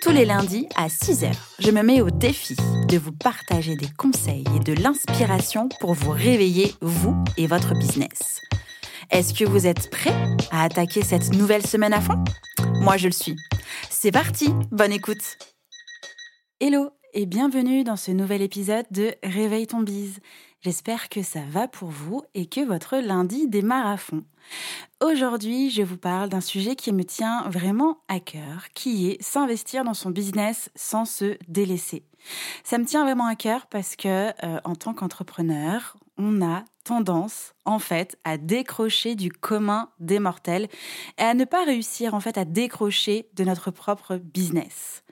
Tous les lundis à 6h, je me mets au défi de vous partager des conseils et de l'inspiration pour vous réveiller, vous et votre business. Est-ce que vous êtes prêts à attaquer cette nouvelle semaine à fond? Moi, je le suis. C'est parti, bonne écoute Hello et bienvenue dans ce nouvel épisode de Réveille ton bise. J'espère que ça va pour vous et que votre lundi démarre à fond. Aujourd'hui, je vous parle d'un sujet qui me tient vraiment à cœur, qui est s'investir dans son business sans se délaisser. Ça me tient vraiment à cœur parce que euh, en tant qu'entrepreneur, on a tendance en fait à décrocher du commun des mortels et à ne pas réussir en fait à décrocher de notre propre business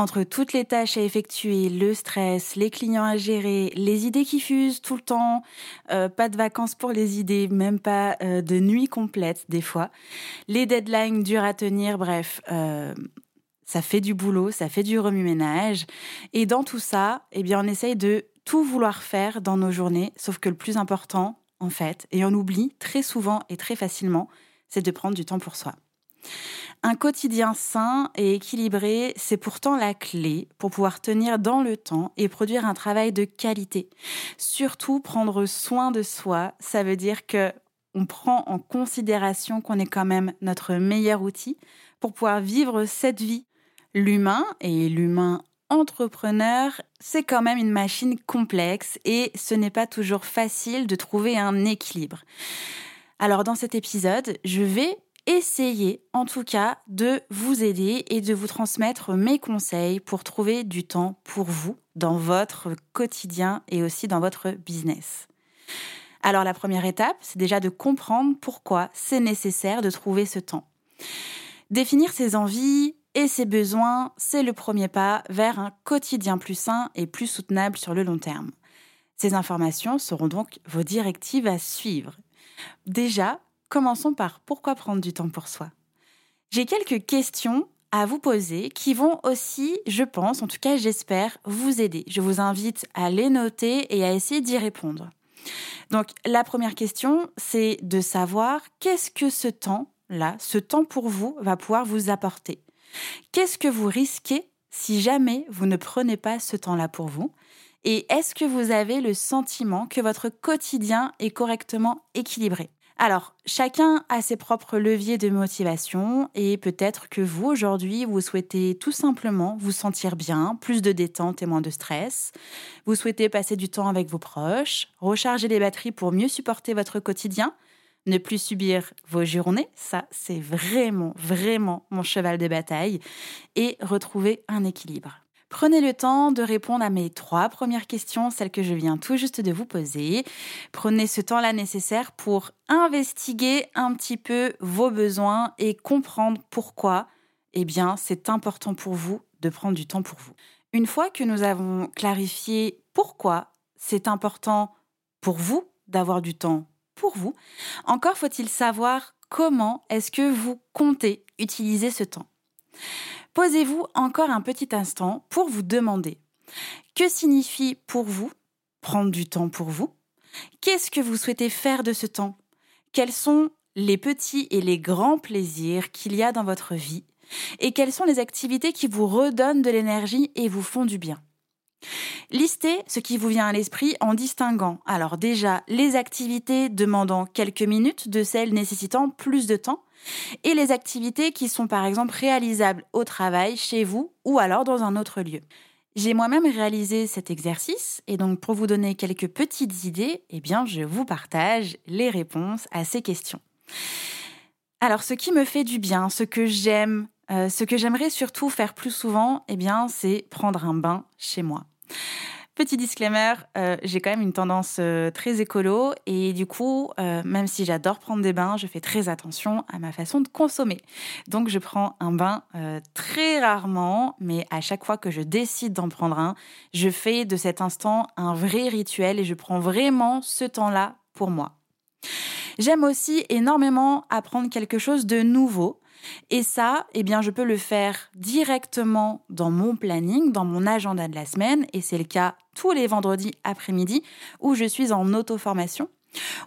entre toutes les tâches à effectuer, le stress, les clients à gérer, les idées qui fusent tout le temps, euh, pas de vacances pour les idées, même pas euh, de nuit complète des fois, les deadlines dures à tenir, bref, euh, ça fait du boulot, ça fait du remue-ménage. Et dans tout ça, eh bien, on essaye de tout vouloir faire dans nos journées, sauf que le plus important, en fait, et on oublie très souvent et très facilement, c'est de prendre du temps pour soi. Un quotidien sain et équilibré, c'est pourtant la clé pour pouvoir tenir dans le temps et produire un travail de qualité. Surtout prendre soin de soi, ça veut dire que on prend en considération qu'on est quand même notre meilleur outil pour pouvoir vivre cette vie. L'humain et l'humain entrepreneur, c'est quand même une machine complexe et ce n'est pas toujours facile de trouver un équilibre. Alors dans cet épisode, je vais essayer en tout cas de vous aider et de vous transmettre mes conseils pour trouver du temps pour vous dans votre quotidien et aussi dans votre business. Alors la première étape, c'est déjà de comprendre pourquoi c'est nécessaire de trouver ce temps. Définir ses envies et ses besoins, c'est le premier pas vers un quotidien plus sain et plus soutenable sur le long terme. Ces informations seront donc vos directives à suivre. Déjà, commençons par pourquoi prendre du temps pour soi. J'ai quelques questions à vous poser qui vont aussi, je pense, en tout cas j'espère, vous aider. Je vous invite à les noter et à essayer d'y répondre. Donc la première question, c'est de savoir qu'est-ce que ce temps-là, ce temps pour vous, va pouvoir vous apporter. Qu'est-ce que vous risquez si jamais vous ne prenez pas ce temps-là pour vous? Et est-ce que vous avez le sentiment que votre quotidien est correctement équilibré? Alors, chacun a ses propres leviers de motivation et peut-être que vous, aujourd'hui, vous souhaitez tout simplement vous sentir bien, plus de détente et moins de stress. Vous souhaitez passer du temps avec vos proches, recharger les batteries pour mieux supporter votre quotidien, ne plus subir vos journées, ça c'est vraiment, vraiment mon cheval de bataille, et retrouver un équilibre. Prenez le temps de répondre à mes trois premières questions, celles que je viens tout juste de vous poser. Prenez ce temps-là nécessaire pour investiguer un petit peu vos besoins et comprendre pourquoi, eh bien, c'est important pour vous de prendre du temps pour vous. Une fois que nous avons clarifié pourquoi c'est important pour vous d'avoir du temps pour vous, encore faut-il savoir comment est-ce que vous comptez utiliser ce temps. Posez-vous encore un petit instant pour vous demander que signifie pour vous prendre du temps pour vous? Qu'est-ce que vous souhaitez faire de ce temps? Quels sont les petits et les grands plaisirs qu'il y a dans votre vie? Et quelles sont les activités qui vous redonnent de l'énergie et vous font du bien? Listez ce qui vous vient à l'esprit en distinguant alors déjà les activités demandant quelques minutes de celles nécessitant plus de temps et les activités qui sont par exemple réalisables au travail, chez vous ou alors dans un autre lieu. J'ai moi-même réalisé cet exercice et donc pour vous donner quelques petites idées, eh bien je vous partage les réponses à ces questions. Alors ce qui me fait du bien, ce que j'aime, euh, ce que j'aimerais surtout faire plus souvent, eh bien c'est prendre un bain chez moi. Petit disclaimer, euh, j'ai quand même une tendance euh, très écolo et du coup, euh, même si j'adore prendre des bains, je fais très attention à ma façon de consommer. Donc je prends un bain très rarement, mais à chaque fois que je décide d'en prendre un, je fais de cet instant un vrai rituel et je prends vraiment ce temps-là pour moi. J'aime aussi énormément apprendre quelque chose de nouveau. Et ça, eh bien, je peux le faire directement dans mon planning, dans mon agenda de la semaine, et c'est le cas tous les vendredis après-midi où je suis en auto-formation.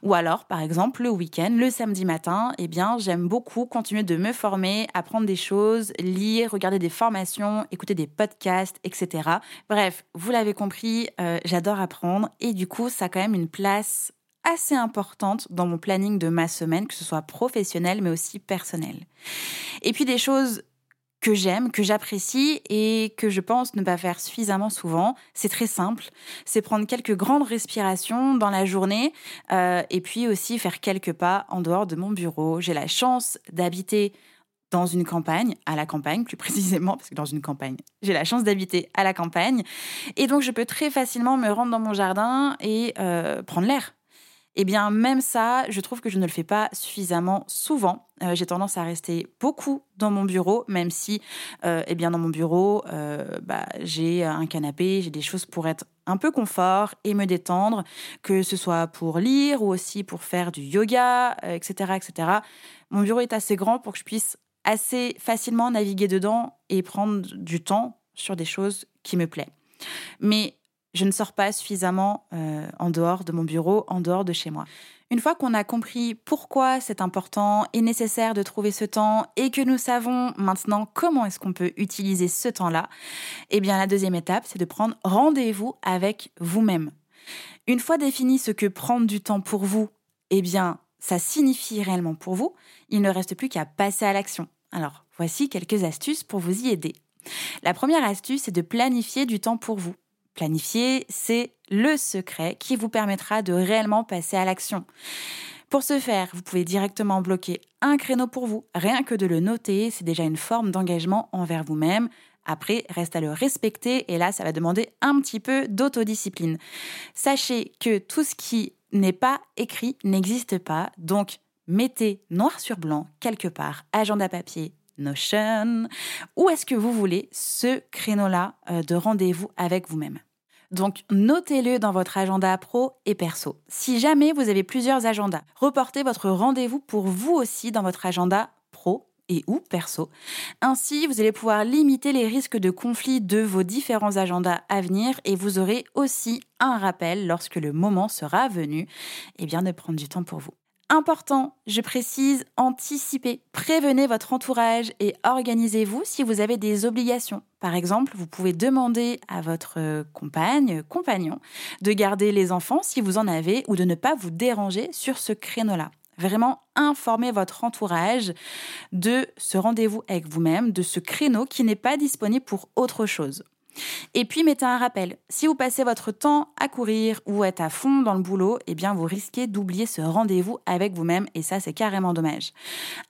Ou alors, par exemple, le week-end, le samedi matin, eh bien, j'aime beaucoup continuer de me former, apprendre des choses, lire, regarder des formations, écouter des podcasts, etc. Bref, vous l'avez compris, euh, j'adore apprendre et du coup, ça a quand même une place assez importante dans mon planning de ma semaine, que ce soit professionnel mais aussi personnel. Et puis des choses que j'aime, que j'apprécie et que je pense ne pas faire suffisamment souvent, c'est très simple. C'est prendre quelques grandes respirations dans la journée euh, et puis aussi faire quelques pas en dehors de mon bureau. J'ai la chance d'habiter dans une campagne, à la campagne plus précisément, parce que dans une campagne, j'ai la chance d'habiter à la campagne. Et donc je peux très facilement me rendre dans mon jardin et euh, prendre l'air eh bien, même ça, je trouve que je ne le fais pas suffisamment souvent. Euh, j'ai tendance à rester beaucoup dans mon bureau, même si, euh, eh bien, dans mon bureau, euh, bah, j'ai un canapé, j'ai des choses pour être un peu confort et me détendre, que ce soit pour lire ou aussi pour faire du yoga, etc., etc. Mon bureau est assez grand pour que je puisse assez facilement naviguer dedans et prendre du temps sur des choses qui me plaisent. Mais je ne sors pas suffisamment euh, en dehors de mon bureau, en dehors de chez moi. Une fois qu'on a compris pourquoi c'est important et nécessaire de trouver ce temps et que nous savons maintenant comment est-ce qu'on peut utiliser ce temps-là, eh bien la deuxième étape, c'est de prendre rendez-vous avec vous-même. Une fois défini ce que prendre du temps pour vous, eh bien ça signifie réellement pour vous, il ne reste plus qu'à passer à l'action. Alors, voici quelques astuces pour vous y aider. La première astuce, c'est de planifier du temps pour vous. Planifier, c'est le secret qui vous permettra de réellement passer à l'action. Pour ce faire, vous pouvez directement bloquer un créneau pour vous. Rien que de le noter, c'est déjà une forme d'engagement envers vous-même. Après, reste à le respecter et là, ça va demander un petit peu d'autodiscipline. Sachez que tout ce qui n'est pas écrit n'existe pas, donc mettez noir sur blanc quelque part, agenda papier, Notion Où est-ce que vous voulez ce créneau-là euh, de rendez-vous avec vous-même? Donc, notez-le dans votre agenda pro et perso. Si jamais vous avez plusieurs agendas, reportez votre rendez-vous pour vous aussi dans votre agenda pro et ou perso. Ainsi, vous allez pouvoir limiter les risques de conflit de vos différents agendas à venir et vous aurez aussi un rappel lorsque le moment sera venu et bien, de prendre du temps pour vous. Important, je précise, anticipez, prévenez votre entourage et organisez-vous si vous avez des obligations. Par exemple, vous pouvez demander à votre compagne, compagnon, de garder les enfants si vous en avez ou de ne pas vous déranger sur ce créneau-là. Vraiment informer votre entourage de ce rendez-vous avec vous-même, de ce créneau qui n'est pas disponible pour autre chose. Et puis mettez un rappel. Si vous passez votre temps à courir ou être à fond dans le boulot, eh bien vous risquez d'oublier ce rendez-vous avec vous-même et ça c'est carrément dommage.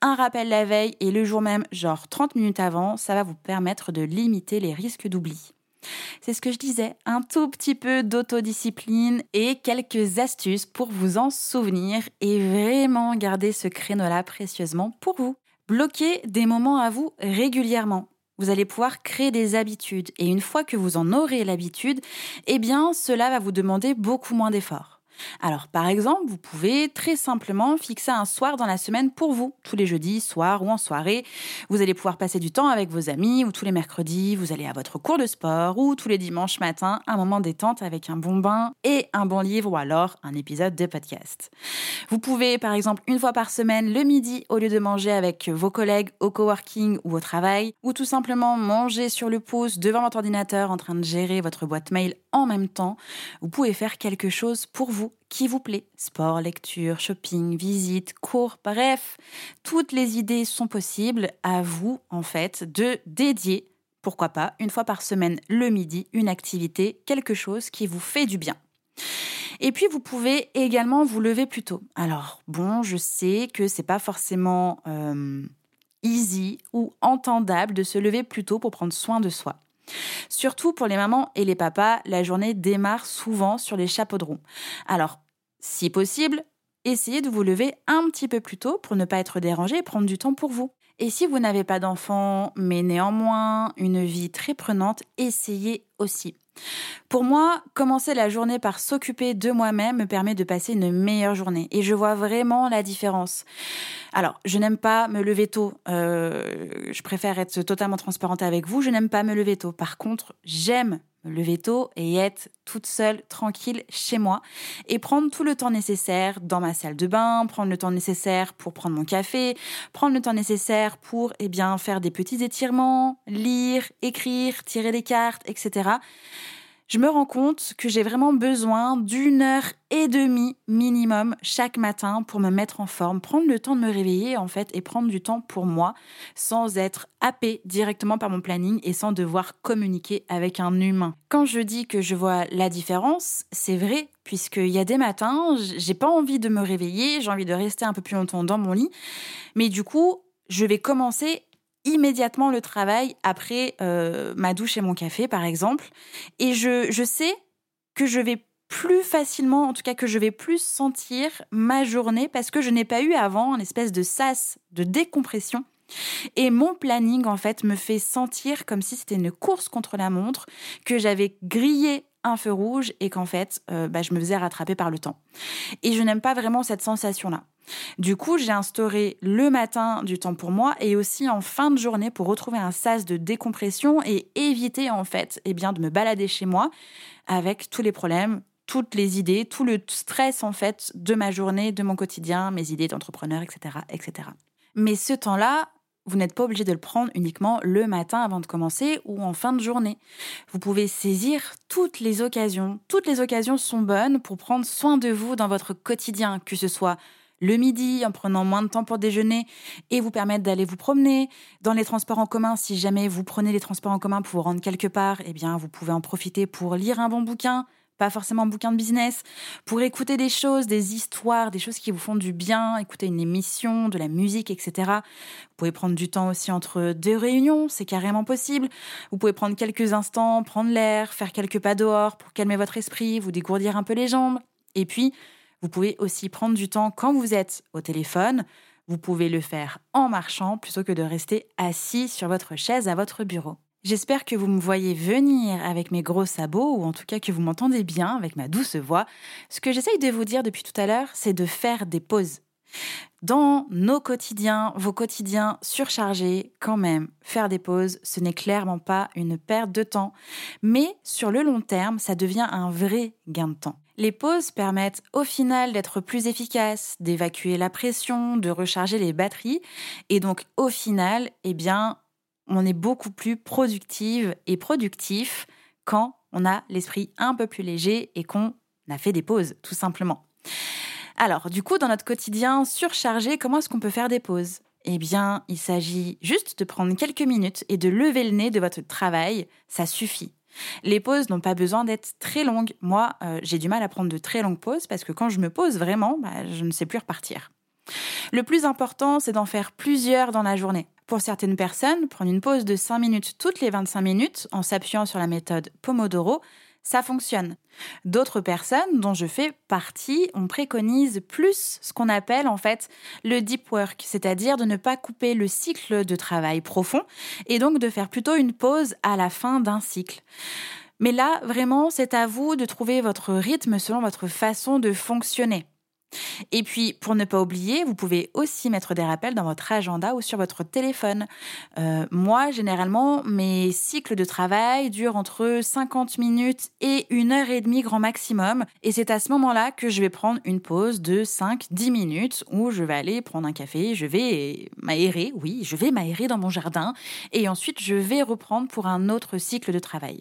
Un rappel la veille et le jour même, genre 30 minutes avant, ça va vous permettre de limiter les risques d'oubli. C'est ce que je disais, un tout petit peu d'autodiscipline et quelques astuces pour vous en souvenir et vraiment garder ce créneau-là précieusement pour vous. Bloquez des moments à vous régulièrement vous allez pouvoir créer des habitudes. Et une fois que vous en aurez l'habitude, eh bien, cela va vous demander beaucoup moins d'efforts. Alors, par exemple, vous pouvez très simplement fixer un soir dans la semaine pour vous, tous les jeudis, soir ou en soirée. Vous allez pouvoir passer du temps avec vos amis ou tous les mercredis, vous allez à votre cours de sport ou tous les dimanches matin, un moment détente avec un bon bain et un bon livre ou alors un épisode de podcast. Vous pouvez, par exemple, une fois par semaine, le midi, au lieu de manger avec vos collègues au coworking ou au travail, ou tout simplement manger sur le pouce devant votre ordinateur en train de gérer votre boîte mail en même temps, vous pouvez faire quelque chose pour qui vous plaît. Sport, lecture, shopping, visite, cours, bref, toutes les idées sont possibles à vous, en fait, de dédier, pourquoi pas, une fois par semaine le midi, une activité, quelque chose qui vous fait du bien. Et puis vous pouvez également vous lever plus tôt. Alors bon, je sais que c'est pas forcément euh, easy ou entendable de se lever plus tôt pour prendre soin de soi. Surtout pour les mamans et les papas, la journée démarre souvent sur les chapeaux de roue. Alors, si possible, essayez de vous lever un petit peu plus tôt pour ne pas être dérangé et prendre du temps pour vous. Et si vous n'avez pas d'enfant, mais néanmoins une vie très prenante, essayez aussi. Pour moi, commencer la journée par s'occuper de moi-même me permet de passer une meilleure journée et je vois vraiment la différence. Alors, je n'aime pas me lever tôt. Euh, je préfère être totalement transparente avec vous. Je n'aime pas me lever tôt. Par contre, j'aime me lever tôt et être toute seule, tranquille, chez moi, et prendre tout le temps nécessaire dans ma salle de bain, prendre le temps nécessaire pour prendre mon café, prendre le temps nécessaire pour, eh bien, faire des petits étirements, lire, écrire, tirer des cartes, etc je me rends compte que j'ai vraiment besoin d'une heure et demie minimum chaque matin pour me mettre en forme, prendre le temps de me réveiller en fait et prendre du temps pour moi sans être happé directement par mon planning et sans devoir communiquer avec un humain. Quand je dis que je vois la différence, c'est vrai puisqu'il y a des matins, j'ai pas envie de me réveiller, j'ai envie de rester un peu plus longtemps dans mon lit, mais du coup, je vais commencer immédiatement le travail après euh, ma douche et mon café, par exemple. Et je, je sais que je vais plus facilement, en tout cas que je vais plus sentir ma journée parce que je n'ai pas eu avant une espèce de sas de décompression. Et mon planning, en fait, me fait sentir comme si c'était une course contre la montre, que j'avais grillé un feu rouge et qu'en fait, euh, bah, je me faisais rattraper par le temps. Et je n'aime pas vraiment cette sensation-là. Du coup, j'ai instauré le matin du temps pour moi et aussi en fin de journée pour retrouver un sas de décompression et éviter en fait eh bien, de me balader chez moi avec tous les problèmes, toutes les idées, tout le stress en fait de ma journée, de mon quotidien, mes idées d'entrepreneur, etc., etc. Mais ce temps-là, vous n'êtes pas obligé de le prendre uniquement le matin avant de commencer ou en fin de journée. Vous pouvez saisir toutes les occasions. Toutes les occasions sont bonnes pour prendre soin de vous dans votre quotidien, que ce soit le midi en prenant moins de temps pour déjeuner et vous permettre d'aller vous promener. Dans les transports en commun, si jamais vous prenez les transports en commun pour vous rendre quelque part, eh bien, vous pouvez en profiter pour lire un bon bouquin, pas forcément un bouquin de business, pour écouter des choses, des histoires, des choses qui vous font du bien, écouter une émission, de la musique, etc. Vous pouvez prendre du temps aussi entre deux réunions, c'est carrément possible. Vous pouvez prendre quelques instants, prendre l'air, faire quelques pas dehors pour calmer votre esprit, vous dégourdir un peu les jambes. Et puis, vous pouvez aussi prendre du temps quand vous êtes au téléphone. Vous pouvez le faire en marchant plutôt que de rester assis sur votre chaise à votre bureau. J'espère que vous me voyez venir avec mes gros sabots, ou en tout cas que vous m'entendez bien avec ma douce voix. Ce que j'essaye de vous dire depuis tout à l'heure, c'est de faire des pauses. Dans nos quotidiens, vos quotidiens surchargés, quand même, faire des pauses, ce n'est clairement pas une perte de temps, mais sur le long terme, ça devient un vrai gain de temps. Les pauses permettent au final d'être plus efficaces, d'évacuer la pression, de recharger les batteries, et donc au final, eh bien, on est beaucoup plus productive et productif quand on a l'esprit un peu plus léger et qu'on a fait des pauses, tout simplement. Alors, du coup, dans notre quotidien surchargé, comment est-ce qu'on peut faire des pauses? Eh bien, il s'agit juste de prendre quelques minutes et de lever le nez de votre travail, ça suffit. Les pauses n'ont pas besoin d'être très longues. Moi, euh, j'ai du mal à prendre de très longues pauses parce que quand je me pose vraiment, bah, je ne sais plus repartir. Le plus important, c'est d'en faire plusieurs dans la journée. Pour certaines personnes, prendre une pause de 5 minutes toutes les 25 minutes en s'appuyant sur la méthode Pomodoro, ça fonctionne. D'autres personnes, dont je fais partie, on préconise plus ce qu'on appelle en fait le deep work, c'est-à-dire de ne pas couper le cycle de travail profond et donc de faire plutôt une pause à la fin d'un cycle. Mais là, vraiment, c'est à vous de trouver votre rythme selon votre façon de fonctionner. Et puis, pour ne pas oublier, vous pouvez aussi mettre des rappels dans votre agenda ou sur votre téléphone. Euh, moi, généralement, mes cycles de travail durent entre 50 minutes et une heure et demie grand maximum. Et c'est à ce moment-là que je vais prendre une pause de 5-10 minutes où je vais aller prendre un café, je vais m'aérer, oui, je vais m'aérer dans mon jardin. Et ensuite, je vais reprendre pour un autre cycle de travail.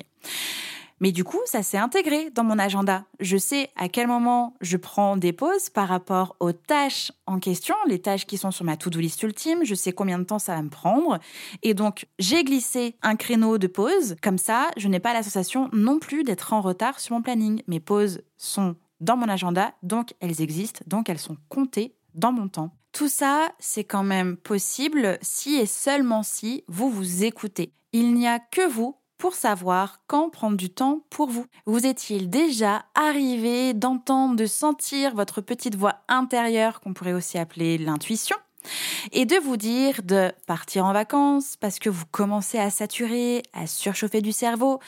Mais du coup, ça s'est intégré dans mon agenda. Je sais à quel moment je prends des pauses par rapport aux tâches en question, les tâches qui sont sur ma to-do list ultime. Je sais combien de temps ça va me prendre. Et donc, j'ai glissé un créneau de pause. Comme ça, je n'ai pas la sensation non plus d'être en retard sur mon planning. Mes pauses sont dans mon agenda, donc elles existent, donc elles sont comptées dans mon temps. Tout ça, c'est quand même possible si et seulement si vous vous écoutez. Il n'y a que vous pour savoir quand prendre du temps pour vous. Vous est-il déjà arrivé d'entendre, de sentir votre petite voix intérieure qu'on pourrait aussi appeler l'intuition et de vous dire de partir en vacances parce que vous commencez à saturer, à surchauffer du cerveau,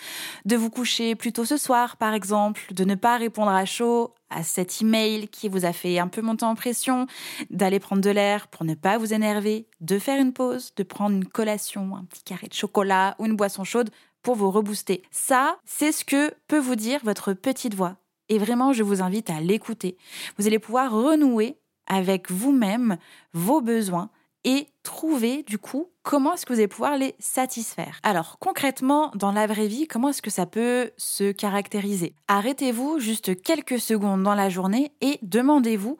de vous coucher plus tôt ce soir par exemple, de ne pas répondre à chaud à cet email qui vous a fait un peu monter en pression, d'aller prendre de l'air pour ne pas vous énerver, de faire une pause, de prendre une collation, un petit carré de chocolat ou une boisson chaude pour vous rebooster. Ça, c'est ce que peut vous dire votre petite voix. Et vraiment, je vous invite à l'écouter. Vous allez pouvoir renouer avec vous-même vos besoins et trouver du coup comment est-ce que vous allez pouvoir les satisfaire. Alors concrètement, dans la vraie vie, comment est-ce que ça peut se caractériser? Arrêtez-vous juste quelques secondes dans la journée et demandez-vous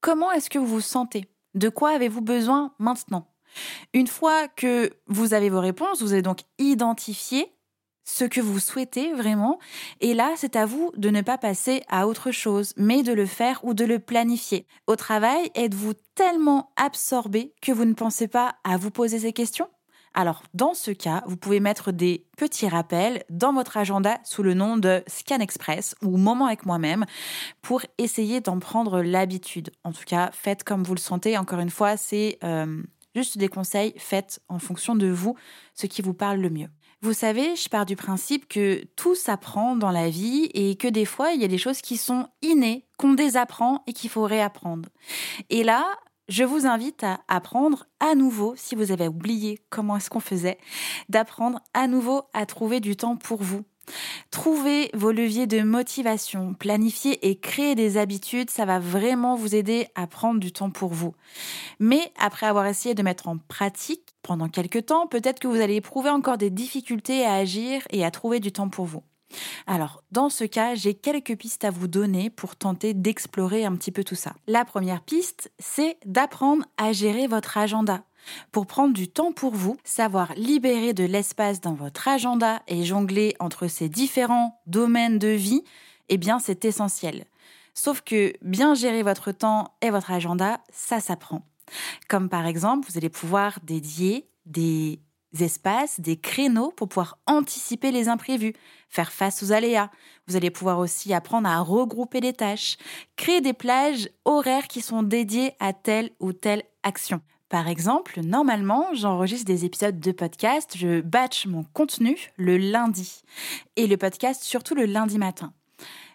comment est-ce que vous vous sentez? De quoi avez-vous besoin maintenant? Une fois que vous avez vos réponses, vous allez donc identifier ce que vous souhaitez vraiment. Et là, c'est à vous de ne pas passer à autre chose, mais de le faire ou de le planifier. Au travail, êtes-vous tellement absorbé que vous ne pensez pas à vous poser ces questions? Alors, dans ce cas, vous pouvez mettre des petits rappels dans votre agenda sous le nom de Scan Express ou Moment avec moi-même pour essayer d'en prendre l'habitude. En tout cas, faites comme vous le sentez. Encore une fois, c'est euh, juste des conseils. Faites en fonction de vous ce qui vous parle le mieux. Vous savez, je pars du principe que tout s'apprend dans la vie et que des fois, il y a des choses qui sont innées, qu'on désapprend et qu'il faut réapprendre. Et là, je vous invite à apprendre à nouveau, si vous avez oublié comment est-ce qu'on faisait, d'apprendre à nouveau à trouver du temps pour vous, Trouvez vos leviers de motivation, planifier et créer des habitudes, ça va vraiment vous aider à prendre du temps pour vous. Mais après avoir essayé de mettre en pratique pendant quelques temps, peut-être que vous allez éprouver encore des difficultés à agir et à trouver du temps pour vous. Alors, dans ce cas, j'ai quelques pistes à vous donner pour tenter d'explorer un petit peu tout ça. La première piste, c'est d'apprendre à gérer votre agenda. Pour prendre du temps pour vous, savoir libérer de l'espace dans votre agenda et jongler entre ces différents domaines de vie, eh bien c'est essentiel. Sauf que bien gérer votre temps et votre agenda, ça s'apprend. Comme par exemple, vous allez pouvoir dédier des espaces, des créneaux pour pouvoir anticiper les imprévus, faire face aux aléas. Vous allez pouvoir aussi apprendre à regrouper les tâches, créer des plages horaires qui sont dédiées à telle ou telle action. Par exemple, normalement, j'enregistre des épisodes de podcast, je batch mon contenu le lundi et le podcast surtout le lundi matin.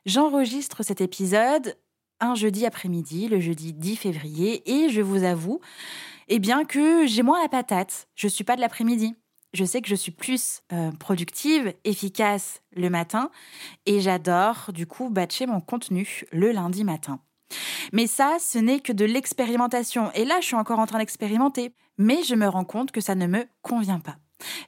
J'enregistre cet épisode un jeudi après-midi, le jeudi 10 février, et je vous avoue, eh bien que j'ai moins la patate. Je suis pas de l'après-midi. Je sais que je suis plus euh, productive, efficace le matin, et j'adore du coup batcher mon contenu le lundi matin. Mais ça, ce n'est que de l'expérimentation. Et là, je suis encore en train d'expérimenter. Mais je me rends compte que ça ne me convient pas.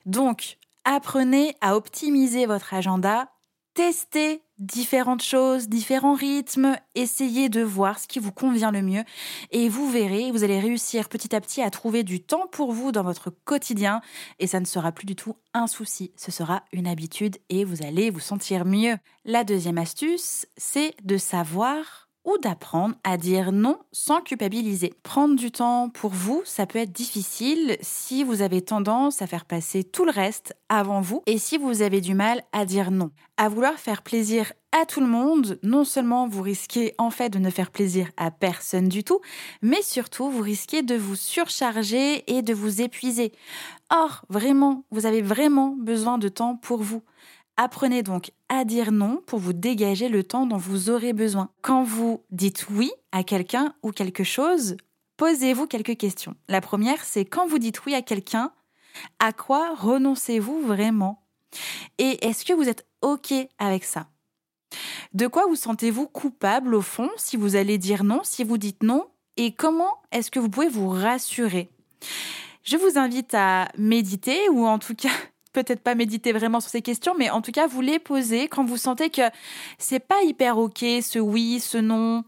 Donc, apprenez à optimiser votre agenda, testez différentes choses, différents rythmes, essayez de voir ce qui vous convient le mieux. Et vous verrez, vous allez réussir petit à petit à trouver du temps pour vous dans votre quotidien. Et ça ne sera plus du tout un souci, ce sera une habitude et vous allez vous sentir mieux. La deuxième astuce, c'est de savoir ou d'apprendre à dire non sans culpabiliser. Prendre du temps pour vous, ça peut être difficile si vous avez tendance à faire passer tout le reste avant vous et si vous avez du mal à dire non. À vouloir faire plaisir à tout le monde, non seulement vous risquez en fait de ne faire plaisir à personne du tout, mais surtout vous risquez de vous surcharger et de vous épuiser. Or, vraiment, vous avez vraiment besoin de temps pour vous. Apprenez donc à dire non pour vous dégager le temps dont vous aurez besoin. Quand vous dites oui à quelqu'un ou quelque chose, posez-vous quelques questions. La première, c'est quand vous dites oui à quelqu'un, à quoi renoncez-vous vraiment? Et est-ce que vous êtes OK avec ça? De quoi vous sentez-vous coupable au fond si vous allez dire non, si vous dites non? Et comment est-ce que vous pouvez vous rassurer? Je vous invite à méditer ou en tout cas peut-être pas méditer vraiment sur ces questions, mais en tout cas, vous les posez quand vous sentez que c'est pas hyper ok, ce oui, ce non.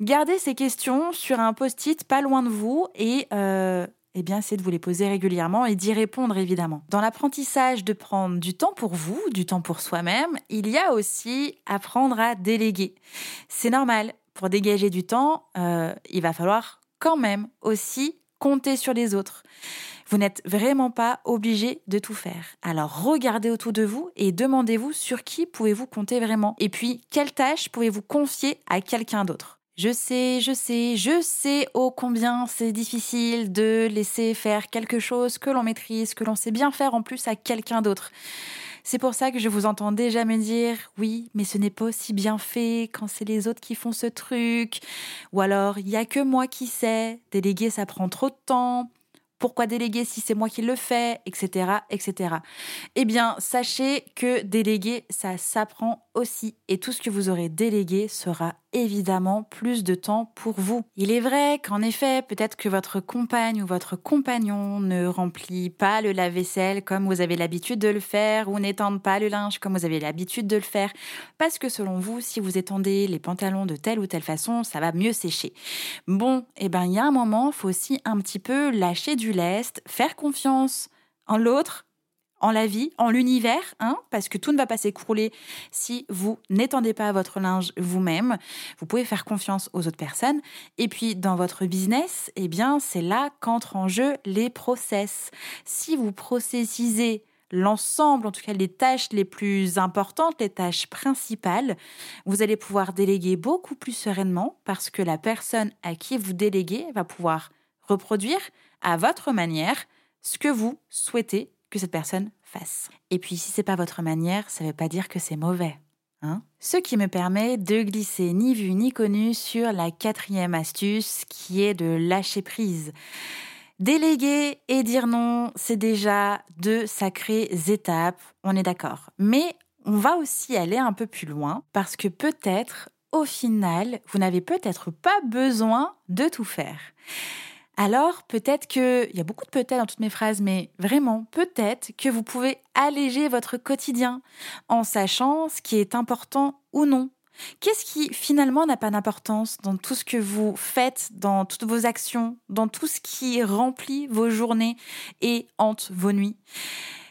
Gardez ces questions sur un post-it pas loin de vous et euh, eh bien, essayez de vous les poser régulièrement et d'y répondre évidemment. Dans l'apprentissage de prendre du temps pour vous, du temps pour soi-même, il y a aussi apprendre à déléguer. C'est normal. Pour dégager du temps, euh, il va falloir quand même aussi compter sur les autres. Vous n'êtes vraiment pas obligé de tout faire. Alors regardez autour de vous et demandez-vous sur qui pouvez-vous compter vraiment. Et puis, quelle tâche pouvez-vous confier à quelqu'un d'autre? Je sais, je sais, je sais ô combien c'est difficile de laisser faire quelque chose que l'on maîtrise, que l'on sait bien faire en plus à quelqu'un d'autre. C'est pour ça que je vous entends déjà me dire oui, mais ce n'est pas aussi bien fait quand c'est les autres qui font ce truc. Ou alors, il y a que moi qui sais, déléguer ça prend trop de temps pourquoi déléguer si c'est moi qui le fais, etc., etc. Eh bien, sachez que déléguer, ça s'apprend Et tout ce que vous aurez délégué sera évidemment plus de temps pour vous. Il est vrai qu'en effet, peut-être que votre compagne ou votre compagnon ne remplit pas le lave-vaisselle comme vous avez l'habitude de le faire ou n'étende pas le linge comme vous avez l'habitude de le faire parce que selon vous, si vous étendez les pantalons de telle ou telle façon, ça va mieux sécher. Bon, eh ben, il y a un moment, faut aussi un petit peu lâcher du lest, faire confiance en l'autre en la vie, en l'univers, hein, parce que tout ne va pas s'écrouler si vous n'étendez pas votre linge vous-même. Vous pouvez faire confiance aux autres personnes. Et puis, dans votre business, eh bien, c'est là qu'entrent en jeu les process. Si vous processisez l'ensemble, en tout cas les tâches les plus importantes, les tâches principales, vous allez pouvoir déléguer beaucoup plus sereinement parce que la personne à qui vous déléguez va pouvoir reproduire à votre manière ce que vous souhaitez que cette personne Et puis si c'est pas votre manière, ça ne veut pas dire que c'est mauvais. Hein Ce qui me permet de glisser ni vu ni connu sur la quatrième astuce qui est de lâcher prise. Déléguer et dire non, c'est déjà deux sacrées étapes, on est d'accord. Mais on va aussi aller un peu plus loin parce que peut-être, au final, vous n'avez peut-être pas besoin de tout faire alors peut-être que, il y a beaucoup de peut-être dans toutes mes phrases, mais vraiment, peut-être que vous pouvez alléger votre quotidien en sachant ce qui est important ou non. Qu'est-ce qui finalement n'a pas d'importance dans tout ce que vous faites, dans toutes vos actions, dans tout ce qui remplit vos journées et hante vos nuits?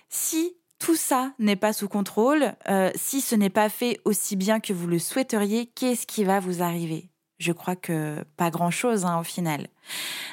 Si tout ça n'est pas sous contrôle, euh, si ce n'est pas fait aussi bien que vous le souhaiteriez, qu'est-ce qui va vous arriver? Je crois que pas grand-chose hein, au final.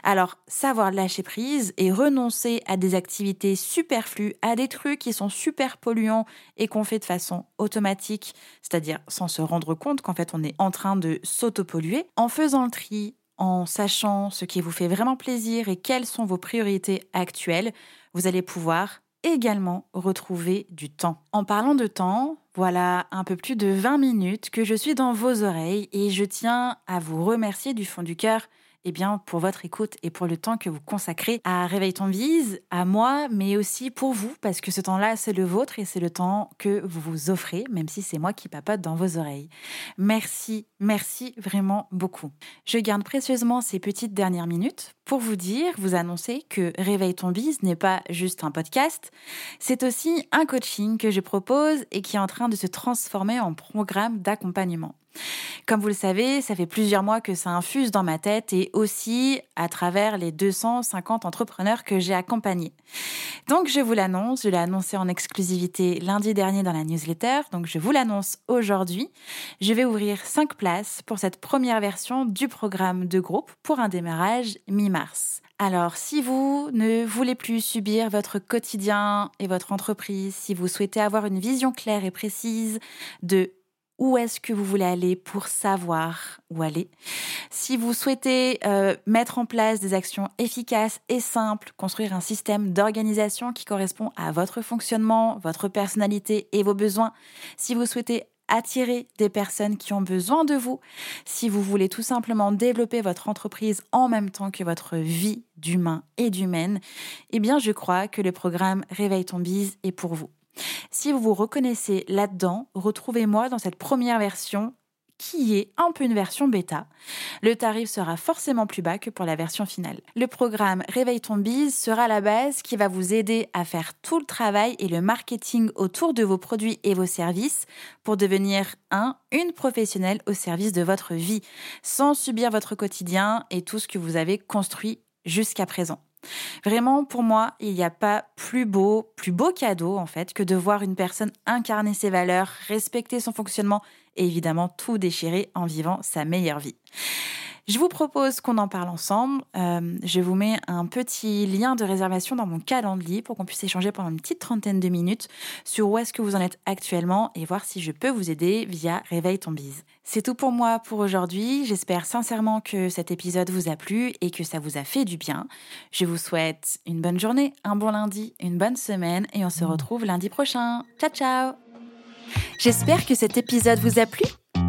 Alors, savoir lâcher prise et renoncer à des activités superflues, à des trucs qui sont super polluants et qu'on fait de façon automatique, c'est-à-dire sans se rendre compte qu'en fait on est en train de s'autopolluer, en faisant le tri, en sachant ce qui vous fait vraiment plaisir et quelles sont vos priorités actuelles, vous allez pouvoir également retrouver du temps. En parlant de temps, voilà un peu plus de 20 minutes que je suis dans vos oreilles et je tiens à vous remercier du fond du cœur eh bien, pour votre écoute et pour le temps que vous consacrez à Réveille ton bise, à moi, mais aussi pour vous, parce que ce temps-là, c'est le vôtre et c'est le temps que vous vous offrez, même si c'est moi qui papote dans vos oreilles. Merci, merci vraiment beaucoup. Je garde précieusement ces petites dernières minutes pour vous dire, vous annoncer que Réveille ton bise n'est pas juste un podcast, c'est aussi un coaching que je propose et qui est en train de se transformer en programme d'accompagnement. Comme vous le savez, ça fait plusieurs mois que ça infuse dans ma tête et aussi à travers les 250 entrepreneurs que j'ai accompagnés. Donc je vous l'annonce, je l'ai annoncé en exclusivité lundi dernier dans la newsletter, donc je vous l'annonce aujourd'hui. Je vais ouvrir 5 places pour cette première version du programme de groupe pour un démarrage mi-mars. Alors, si vous ne voulez plus subir votre quotidien et votre entreprise, si vous souhaitez avoir une vision claire et précise de où est-ce que vous voulez aller pour savoir où aller? Si vous souhaitez euh, mettre en place des actions efficaces et simples, construire un système d'organisation qui correspond à votre fonctionnement, votre personnalité et vos besoins, si vous souhaitez attirer des personnes qui ont besoin de vous, si vous voulez tout simplement développer votre entreprise en même temps que votre vie d'humain et d'humaine, eh bien je crois que le programme Réveille ton bise est pour vous. Si vous vous reconnaissez là-dedans, retrouvez-moi dans cette première version qui est un peu une version bêta. Le tarif sera forcément plus bas que pour la version finale. Le programme Réveille ton bise sera la base qui va vous aider à faire tout le travail et le marketing autour de vos produits et vos services pour devenir un, une professionnelle au service de votre vie, sans subir votre quotidien et tout ce que vous avez construit jusqu'à présent. Vraiment, pour moi, il n'y a pas plus beau, plus beau cadeau, en fait, que de voir une personne incarner ses valeurs, respecter son fonctionnement et évidemment tout déchirer en vivant sa meilleure vie. Je vous propose qu'on en parle ensemble. Euh, je vous mets un petit lien de réservation dans mon calendrier pour qu'on puisse échanger pendant une petite trentaine de minutes sur où est-ce que vous en êtes actuellement et voir si je peux vous aider via Réveille ton bise. C'est tout pour moi pour aujourd'hui. J'espère sincèrement que cet épisode vous a plu et que ça vous a fait du bien. Je vous souhaite une bonne journée, un bon lundi, une bonne semaine et on se retrouve lundi prochain. Ciao ciao J'espère que cet épisode vous a plu.